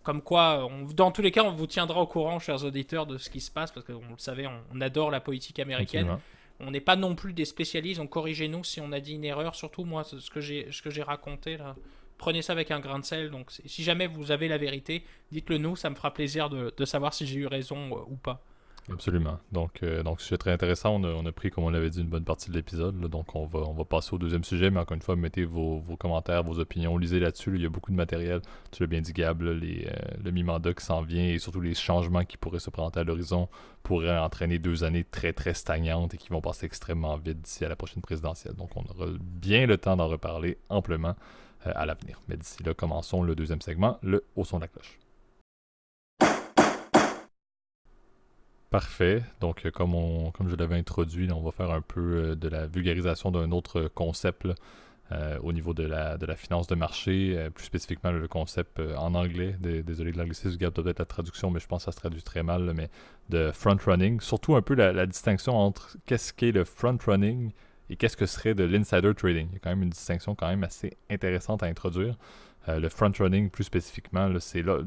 S2: comme quoi, dans tous les cas, on vous tiendra au courant, chers auditeurs, de ce qui se passe, parce que vous le savez, on, adore la politique américaine. On n'est pas non plus des spécialistes, on corrigez-nous si on a dit une erreur, surtout moi, ce que j'ai raconté là. Prenez ça avec un grain de sel. Donc, si jamais vous avez la vérité, dites-le nous. Ça me fera plaisir de, de savoir si j'ai eu raison euh, ou pas.
S1: Absolument. Donc, euh, donc sujet très intéressant. On a, pris, comme on l'avait dit, une bonne partie de l'épisode. Donc, on va, on va passer au deuxième sujet. Mais encore une fois, mettez vos, commentaires, vos opinions, lisez là-dessus. Il y a beaucoup de matériel. Tu l'as bien dit, Gab, les, euh, le mi-mandat qui s'en vient et surtout les changements qui pourraient se présenter à l'horizon pourraient entraîner deux années très, très stagnantes et qui vont passer extrêmement vite d'ici à la prochaine présidentielle. Donc, on aura bien le temps d'en reparler amplement euh, à l'avenir. Mais d'ici là, commençons le deuxième segment, le au son de la cloche. Parfait. Donc, euh, comme, on, comme je l'avais introduit, on va faire un peu euh, de la vulgarisation d'un autre concept au niveau de la, de la finance de marché, plus spécifiquement le concept en anglais, désolé de l'anglicisme, du peut-être la traduction, mais je pense que ça se traduit très mal, mais de front-running. Surtout un peu la, la distinction entre qu'est-ce qu'est le front-running et qu'est-ce que serait de l'insider trading. Il y a quand même une distinction quand même assez intéressante à introduire. Euh, le front-running, plus spécifiquement, c'est là,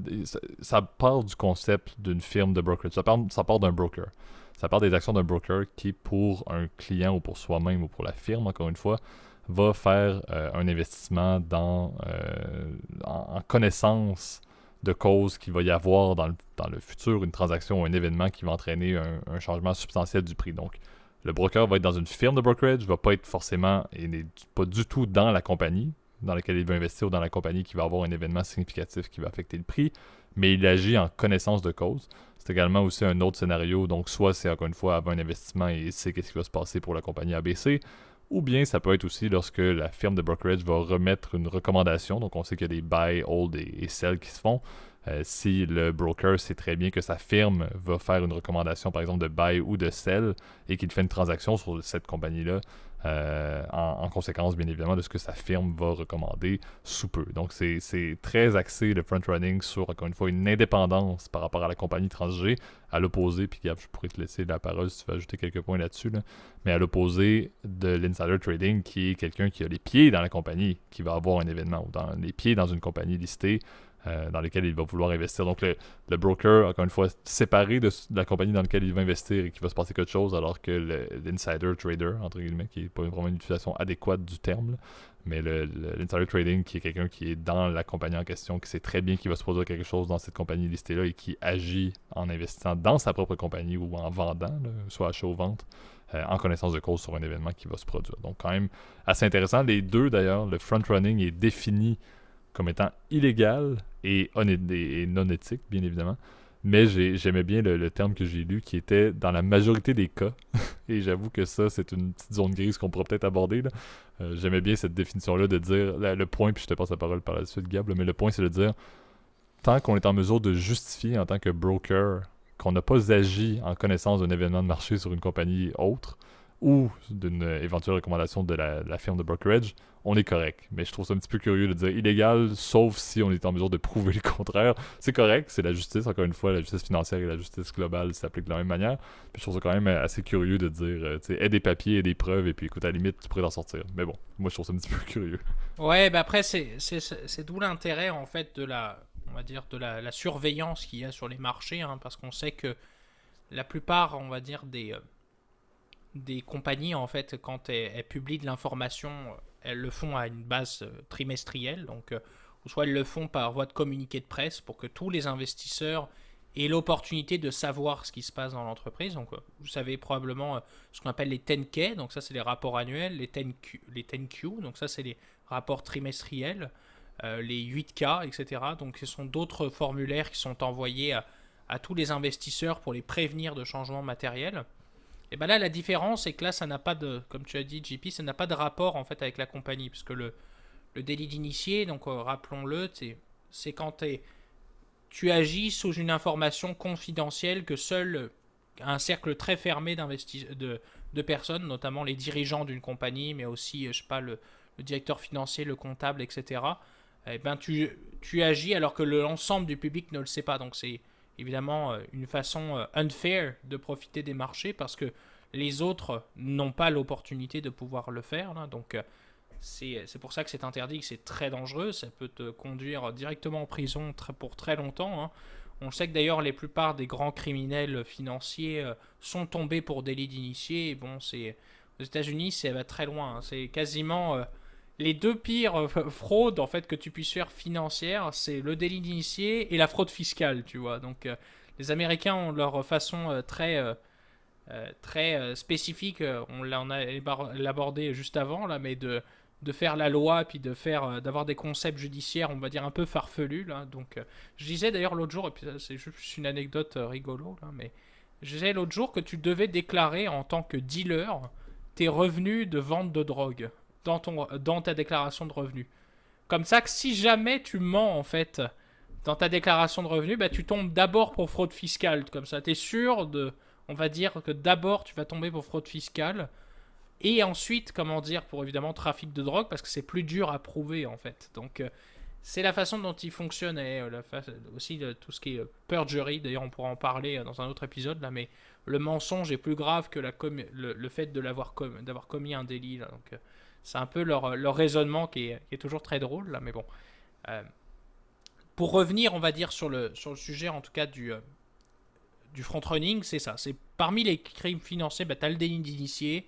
S1: ça, part du concept d'une firme de brokerage. Ça part, ça part d'un broker. Ça part des actions d'un broker qui, pour un client ou pour soi-même ou pour la firme, encore une fois, va faire euh, un investissement dans, euh, en, connaissance de cause qu'il va y avoir dans le, dans le, futur, une transaction ou un événement qui va entraîner un, changement substantiel du prix. Donc, le broker va être dans une firme de brokerage, va pas être forcément, et n'est pas du tout dans la compagnie, dans laquelle il veut investir ou dans la compagnie qui va avoir un événement significatif qui va affecter le prix, mais il agit en connaissance de cause. C'est également aussi un autre scénario, donc soit c'est encore une fois avant un investissement et il sait qu'est-ce qui va se passer pour la compagnie ABC, ou bien ça peut être aussi lorsque la firme de brokerage va remettre une recommandation, donc on sait qu'il y a des buy, hold et, et sell qui se font. Euh, si le broker sait très bien que sa firme va faire une recommandation, par exemple, de buy ou de sell, et qu'il fait une transaction sur cette compagnie-là, euh, en, conséquence, bien évidemment, de ce que sa firme va recommander sous peu. Donc, c'est très axé, le front-running, sur, encore une fois, une indépendance par rapport à la compagnie transigée, à l'opposé, puis je pourrais te laisser la parole si tu veux ajouter quelques points là-dessus, mais à l'opposé de l'insider trading, qui est quelqu'un qui a les pieds dans la compagnie, qui va avoir un événement, ou dans les pieds dans une compagnie listée, euh, dans lesquels il va vouloir investir. Donc le, broker, encore une fois, séparé de, la compagnie dans laquelle il va investir et qui va se passer quelque chose, alors que l'insider trader, entre guillemets, qui n'est pas vraiment une utilisation adéquate du terme, mais l'insider trading, qui est quelqu'un qui est dans la compagnie en question, qui sait très bien qu'il va se produire quelque chose dans cette compagnie listée-là et qui agit en investissant dans sa propre compagnie ou en vendant, soit achat ou vente. Euh, en connaissance de cause sur un événement qui va se produire. Donc quand même assez intéressant. Les deux d'ailleurs, le front running est défini comme étant illégal et, non éthique, bien évidemment. Mais j'aimais bien le, terme que j'ai lu qui était dans la majorité des cas. et j'avoue que ça, c'est une petite zone grise qu'on pourrait peut-être aborder. Euh, j'aimais bien cette définition-là de dire le point, puis je te passe la parole par la suite, Gab, mais le point, c'est de dire tant qu'on est en mesure de justifier en tant que broker qu'on n'a pas agi en connaissance d'un événement de marché sur une compagnie autre, ou d'une éventuelle recommandation de la, firme de brokerage, on est correct. Mais je trouve ça un petit peu curieux de dire illégal, sauf si on est en mesure de prouver le contraire. C'est correct, c'est la justice, encore une fois, la justice financière et la justice globale s'appliquent de la même manière. Puis je trouve ça quand même assez curieux de dire, euh, tu sais, aie des papiers et des preuves, et puis écoute, à la limite, tu pourrais en sortir. Mais bon, moi je trouve ça un petit peu curieux.
S2: Ouais, bah après, c'est d'où l'intérêt, en fait, de la, on va dire, de la, surveillance qu'il y a sur les marchés, hein, parce qu'on sait que la plupart, on va dire, des. Euh, des compagnies, en fait, quand elles, publient de l'information, elles le font à une base euh, trimestrielle, donc, euh, ou soit elles le font par voie de communiqué de presse pour que tous les investisseurs aient l'opportunité de savoir ce qui se passe dans l'entreprise. Donc, euh, vous savez probablement ce qu'on appelle les 10K, donc ça c'est les rapports annuels, les 10Q, les 10Q donc ça c'est les rapports trimestriels, les 8K, etc. Donc ce sont d'autres formulaires qui sont envoyés à tous les investisseurs pour les prévenir de changements matériels. Et ben là, la différence, c'est que là, ça n'a pas de, comme tu as dit, JP, ça n'a pas de rapport en fait avec la compagnie, puisque le, le délit d'initié, donc euh, rappelons-le, c'est quand tu agis sous une information confidentielle que seul un cercle très fermé de, de personnes, notamment les dirigeants d'une compagnie, mais aussi, je sais pas, le, le, directeur financier, le comptable, etc. Eh ben, tu, tu agis alors que l'ensemble du public ne le sait pas. Donc c'est évidemment euh, une façon euh, unfair de profiter des marchés parce que les autres n'ont pas l'opportunité de pouvoir le faire. donc euh, c'est pour ça que c'est interdit, que c'est très dangereux. Ça peut te conduire directement en prison pour très longtemps. Hein. On sait que d'ailleurs la plupart des grands criminels financiers sont tombés pour délit d'initié. Bon, c'est aux États-Unis, ça va très loin. Hein. C'est quasiment les deux pires euh, fraudes en fait que tu puisses faire financière, c'est le délit d'initié et la fraude fiscale, tu vois. Donc euh, les Américains ont leur façon euh, très très spécifique, on l'a abordé juste avant là, mais de de faire la loi puis de faire d'avoir des concepts judiciaires on va dire un peu farfelus là donc je disais d'ailleurs l'autre jour et puis c'est juste une anecdote rigolo là mais je disais l'autre jour que tu devais déclarer en tant que dealer tes revenus de vente de drogue dans, ton, dans ta déclaration de revenus. Comme ça que si jamais tu mens en fait dans ta déclaration de revenus, bah, tu tombes d'abord pour fraude fiscale. Comme ça, tu es sûr de, on va dire que d'abord tu vas tomber pour fraude fiscale. Et ensuite, comment dire, pour évidemment trafic de drogue, parce que c'est plus dur à prouver en fait. Donc euh, c'est la façon dont il fonctionne et euh, aussi tout ce qui est perjury. D'ailleurs, on pourra en parler dans un autre épisode là, mais le mensonge est plus grave que la le, fait de l'avoir d'avoir commis un délit. Là. Donc c'est un peu leur, leur raisonnement qui est, qui est, toujours très drôle là, mais bon pour revenir, on va dire, sur le, sur le sujet, en tout cas, du, euh, du front-running, c'est ça. C'est parmi les crimes financiers, bah, tu as le délit d'initié,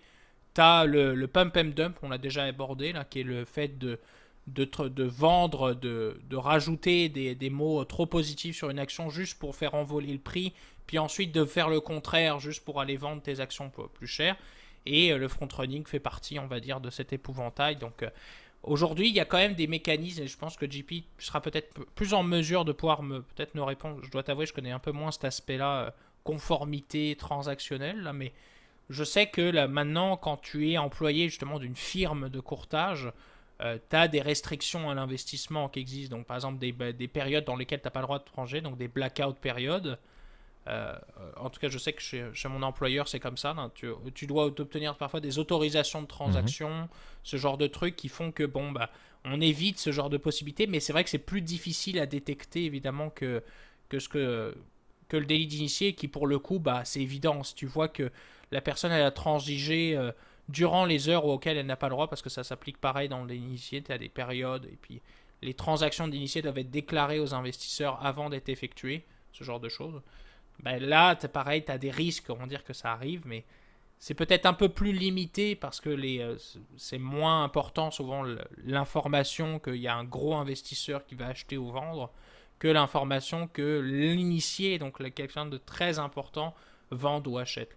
S2: tu as le, le, pump and dump, on l'a déjà abordé, là, qui est le fait de, de, de vendre, de, de rajouter des, des, mots trop positifs sur une action juste pour faire envoler le prix, puis ensuite de faire le contraire juste pour aller vendre tes actions plus cher. Et euh, le front-running fait partie, on va dire, de cet épouvantail. Donc, euh, Aujourd'hui, il y a quand même des mécanismes et je pense que JP sera peut-être plus en mesure de pouvoir me peut-être nous répondre. Je dois t'avouer, je connais un peu moins cet aspect-là, euh, conformité transactionnelle, là, mais je sais que là, maintenant, quand tu es employé justement d'une firme de courtage, euh, tu as des restrictions à l'investissement qui existent. Donc, par exemple, des, bah, des périodes dans lesquelles tu n'as pas le droit de changer, donc des blackout périodes. Euh, en tout cas, je sais que chez, mon employeur, c'est comme ça. Tu, dois obtenir parfois des autorisations de transaction, mhm. ce genre de trucs qui font que, bon, bah, on évite ce genre de possibilités, mais c'est vrai que c'est plus difficile à détecter, évidemment, que, que, ce que, que le délit d'initié, qui, pour le coup, bah, c'est évident. Si tu vois que la personne, elle a transigé euh, durant les heures auxquelles elle n'a pas le droit, parce que ça s'applique pareil dans l'initié, tu as des périodes, et puis les transactions d'initié doivent être déclarées aux investisseurs avant d'être effectuées, ce genre de choses ben là, pareil, tu as des risques, on va dire que ça arrive, mais c'est peut-être un peu plus limité parce que les, euh, c'est moins important souvent l'information qu'il y a un gros investisseur qui va acheter ou vendre que l'information que l'initié, donc quelqu'un de très important, vende ou achète.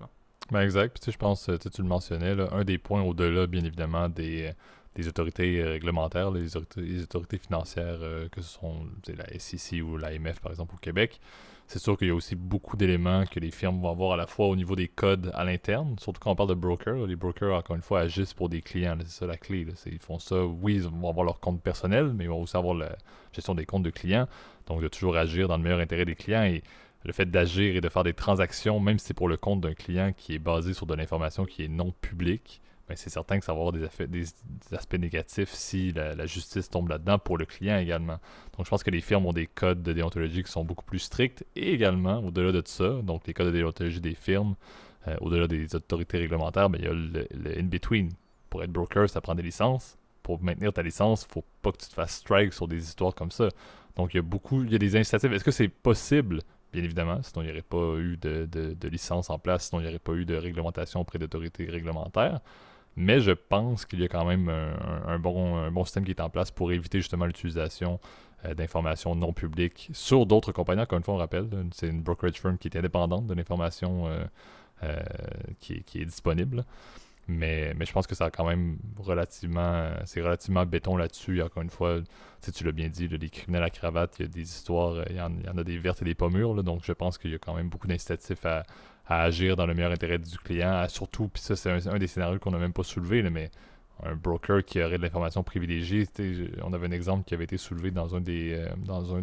S1: Ben exact. Puis, je pense, tu le mentionnais, un des points au-delà, bien évidemment, des, des autorités réglementaires, les autorités, financières, euh, que ce sont la SEC ou l'AMF, par exemple, au Québec, c'est sûr qu'il y a aussi beaucoup d'éléments que les firmes vont avoir à la fois au niveau des codes à l'interne, surtout quand on parle de brokers. Les brokers, encore une fois, agissent pour des clients. C'est ça la clé. Ils font ça, oui, ils vont avoir leur compte personnel, mais ils vont aussi avoir la gestion des comptes de clients. Donc, de toujours agir dans le meilleur intérêt des clients. Et le fait d'agir et de faire des transactions, même si c'est pour le compte d'un client qui est basé sur de l'information qui est non publique, ben, c'est certain que ça va avoir des, aspects négatifs si la, justice tombe là-dedans pour le client également. Donc je pense que les firmes ont des codes de déontologie qui sont beaucoup plus stricts et également, au-delà de ça, donc les codes de déontologie des firmes, euh, au-delà des autorités réglementaires, ben, il y a le, in-between. Pour être broker, ça prend des licences. Pour maintenir ta licence, faut pas que tu te fasses strike sur des histoires comme ça. Donc il y a beaucoup, il y a des incitatifs. Est-ce que c'est possible? Bien évidemment, sinon il n'y aurait pas eu de, de, licence en place, sinon il n'y aurait pas eu de réglementation auprès d'autorités réglementaires. Mais je pense qu'il y a quand même un, bon, système qui est en place pour éviter justement l'utilisation euh, d'informations non publiques sur d'autres compagnies. Encore une fois, on rappelle, c'est une brokerage firm qui est indépendante de l'information euh, euh, qui, est disponible. Mais, je pense que ça a quand même relativement. C'est relativement béton là-dessus. Encore une fois, tu, tu l'as bien dit, les criminels à cravate, il y a des histoires, il y, en, il y en a des vertes et des pas mûres. donc je pense qu'il y a quand même beaucoup d'incitatifs à, à agir dans le meilleur intérêt du client. surtout, puis ça, c'est un, des scénarios qu'on n'a même pas soulevé, mais un broker qui aurait de l'information privilégiée. On avait un exemple qui avait été soulevé dans un des euh, euh,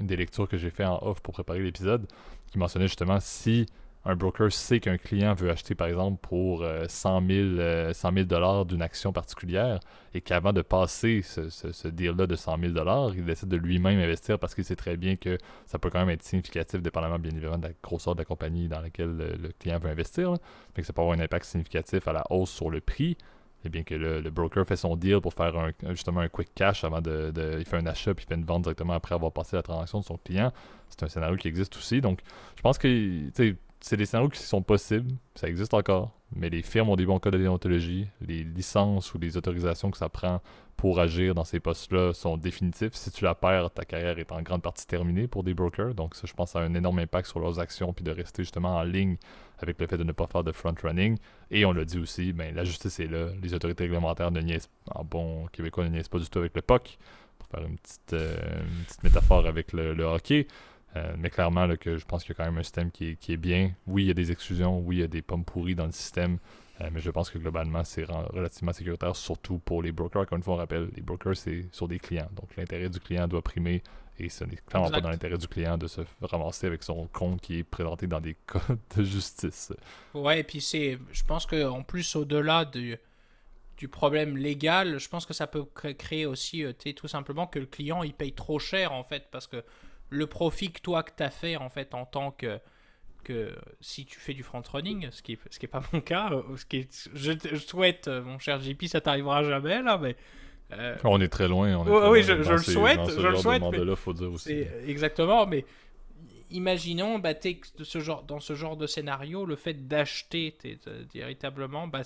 S1: une des lectures que j'ai fait en off pour préparer l'épisode, qui mentionnait justement si un broker sait qu'un client veut acheter, par exemple, pour 100 000, 100 dollars d'une action particulière et qu'avant de passer ce, deal-là de 100 000 dollars, il décide de lui-même investir parce qu'il sait très bien que ça peut quand même être significatif, dépendamment bien évidemment de la grosseur de la compagnie dans laquelle le, client veut investir, mais que ça peut avoir un impact significatif à la hausse sur le prix. Et bien que le, broker fait son deal pour faire justement un quick cash avant de, de, Il fait un achat puis il fait une vente directement après avoir passé la transaction de son client. C'est un scénario qui existe aussi. Donc, je pense que c'est des scénarios qui sont possibles, ça existe encore, mais les firmes ont des bons codes de déontologie, les licences ou les autorisations que ça prend pour agir dans ces postes-là sont définitifs. Si tu la perds, ta carrière est en grande partie terminée pour des brokers, donc ça, je pense, a un énorme impact sur leurs actions, puis de rester justement en ligne avec le fait de ne pas faire de front-running. Et on l'a dit aussi, ben, la justice est là, les autorités réglementaires ne niaisent, en bon québécois, ne pas du tout avec le POC, pour faire une petite, euh, métaphore avec le hockey. Euh, mais clairement, que je pense qu'il y a quand même un système qui est, bien. Oui, il y a des exclusions, oui, il y a des pommes pourries dans le système, euh, mais je pense que globalement, c'est relativement sécuritaire, surtout pour les brokers. Encore une fois, on rappelle, les brokers, c'est sur des clients. Donc, l'intérêt du client doit primer Et ce n'est clairement pas dans l'intérêt du client de se ramasser avec son compte qui est présenté dans des codes de justice.
S2: Ouais, et puis c'est, je pense qu'en plus, au-delà du, du problème légal, je pense que ça peut créer aussi euh, tout simplement que le client il paye trop cher en fait, parce que le profit que toi que tu as fait en fait en tant que que si tu fais du front-running, ce qui n'est ce qui est pas mon cas, euh, ce qui est, je, souhaite, euh, mon cher JP, ça t'arrivera jamais là, mais
S1: euh, on est très loin.
S2: oui, je, le souhaite. Je le souhaite.
S1: faut dire aussi.
S2: Exactement, mais imaginons bah, ce genre, dans ce genre de scénario, le fait d'acheter véritablement, bah,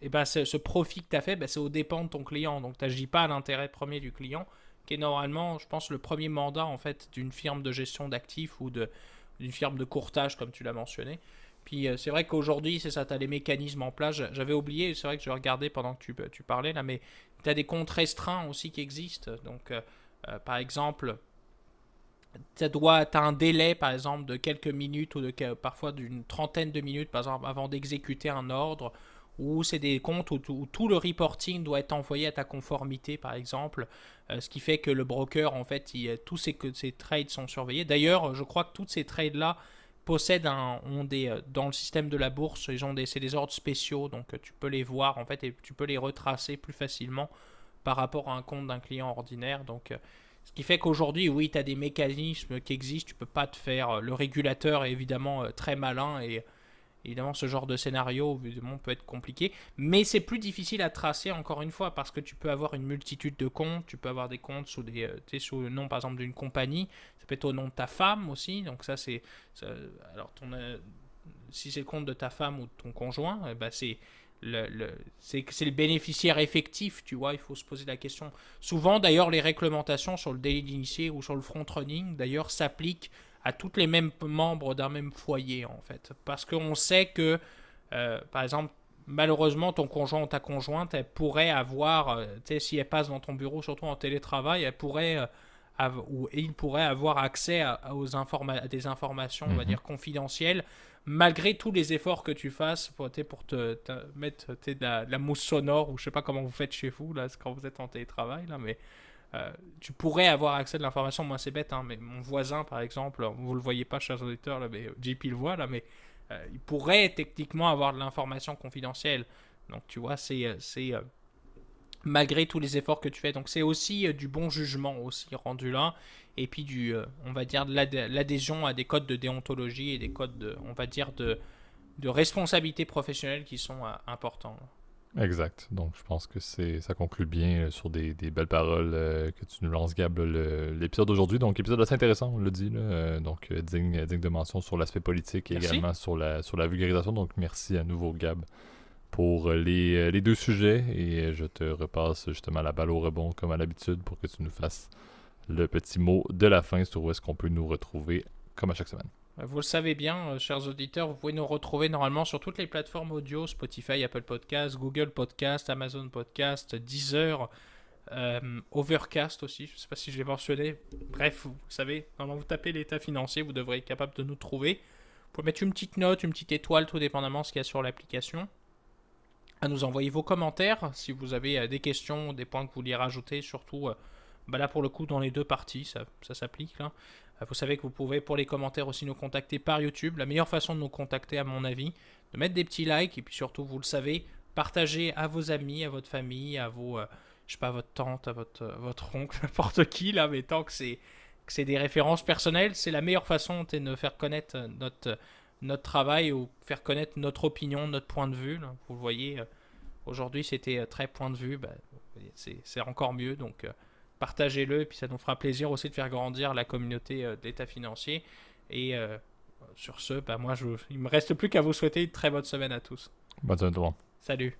S2: et bah, ce profit que tu as fait, bah, c'est au dépend de ton client. Donc tu n'agis pas à l'intérêt premier du client, qui est normalement, je pense, le premier mandat en fait d'une firme de gestion d'actifs ou d'une firme de courtage, comme tu l'as mentionné. Puis euh, c'est vrai qu'aujourd'hui, c'est ça, tu as les mécanismes en place. J'avais oublié, c'est vrai que je regardais pendant que tu, tu parlais là, mais tu as des comptes restreints aussi qui existent. Donc, euh, euh, par exemple, tu as un délai, par exemple, de quelques minutes ou de, parfois d'une trentaine de minutes, par exemple, avant d'exécuter un ordre, ou c'est des comptes où, tout le reporting doit être envoyé à ta conformité, par exemple, ce qui fait que le broker, en fait, il, tous ces, ces trades sont surveillés. D'ailleurs, je crois que tous ces trades-là, possèdent un, ont des, euh, dans le système de la bourse, ils ont des, c'est des ordres spéciaux, donc euh, tu peux les voir en fait et tu peux les retracer plus facilement par rapport à un compte d'un client ordinaire. Donc, euh, ce qui fait qu'aujourd'hui, oui, tu as des mécanismes qui existent, tu peux pas te faire. Le régulateur est évidemment très malin et Évidemment, ce genre de scénario peut être compliqué, mais c'est plus difficile à tracer encore une fois parce que tu peux avoir une multitude de comptes, tu peux avoir des comptes sous, des, euh, sous le nom par exemple d'une compagnie, ça peut être au nom de ta femme aussi, donc ça c'est... Alors euh, si c'est le compte de ta femme ou de ton conjoint, eh ben c'est le, le c'est le bénéficiaire effectif, tu vois, il faut se poser la question. Souvent d'ailleurs les réglementations sur le délit d'initié ou sur le front running d'ailleurs s'appliquent à toutes les mêmes membres d'un même foyer, en fait. Parce qu'on sait que, euh, par exemple, malheureusement, ton conjoint ou ta conjointe, elle pourrait avoir, euh, tu sais, si elle passe dans ton bureau, surtout en télétravail, elle pourrait, euh, ou il pourrait avoir accès à, aux des informations, on va mhm. dire, confidentielles, malgré tous les efforts que tu fasses pour, pour te, mettre de la, de la, mousse sonore, ou je sais pas comment vous faites chez vous, là, quand vous êtes en télétravail, là, mais euh, tu pourrais avoir accès à de l'information. Moi, c'est bête, hein, mais mon voisin, par exemple, vous le voyez pas, chers auditeurs, mais JP le voit, là, mais euh, il pourrait techniquement avoir de l'information confidentielle. Donc, tu vois, c'est euh, c'est malgré tous les efforts que tu fais. Donc, c'est aussi du bon jugement aussi rendu là, et puis du, on va dire, de l'adhésion à des codes de déontologie et des codes, de, on va dire, de, de responsabilité professionnelle qui sont importants.
S1: Exact. Donc, je pense que c'est ça conclut bien euh, sur des, belles paroles euh, que tu nous lances, Gab, l'épisode d'aujourd'hui. Donc, épisode assez intéressant, on le dit. Euh, donc, digne, digne de mention sur l'aspect politique et également sur la, sur la vulgarisation. Donc, merci à nouveau, Gab, pour les, les deux sujets. Et je te repasse justement la balle au rebond, comme à l'habitude, pour que tu nous fasses le petit mot de la fin sur où est-ce qu'on peut nous retrouver, comme à chaque semaine.
S2: Vous le savez bien, euh, chers auditeurs, vous pouvez nous retrouver normalement sur toutes les plateformes audio, Spotify, Apple Podcast, Google Podcast, Amazon Podcast, Deezer, euh, Overcast aussi, je ne sais pas si je l'ai mentionné. Bref, vous savez, normalement vous tapez l'état financier, vous devrez être capable de nous trouver. Vous pouvez mettre une petite note, une petite étoile, tout dépendamment de ce qu'il y a sur l'application. À nous envoyer vos commentaires si vous avez euh, des questions, des points que vous voulez rajouter, surtout bah là pour le coup dans les deux parties, ça, ça s'applique là. Euh, vous savez que vous pouvez pour les commentaires aussi nous contacter par YouTube. La meilleure façon de nous contacter à mon avis, de mettre des petits likes et puis surtout vous le savez, partager à vos amis, à votre famille, à vos, euh, je sais pas, votre tante, à votre, euh, votre oncle, n'importe qui là, mais tant que c'est que c'est des références personnelles, c'est la meilleure façon de faire connaître notre, notre travail ou faire connaître notre opinion, notre point de vue. Vous le voyez, aujourd'hui c'était très point de vue, bah, c'est encore mieux donc partagez-le, et puis ça nous fera plaisir aussi de faire grandir la communauté euh, d'état financier. Et euh, sur ce, bah, moi, je, il me reste plus qu'à vous souhaiter une très bonne semaine à tous.
S1: Bonne semaine.
S2: Salut.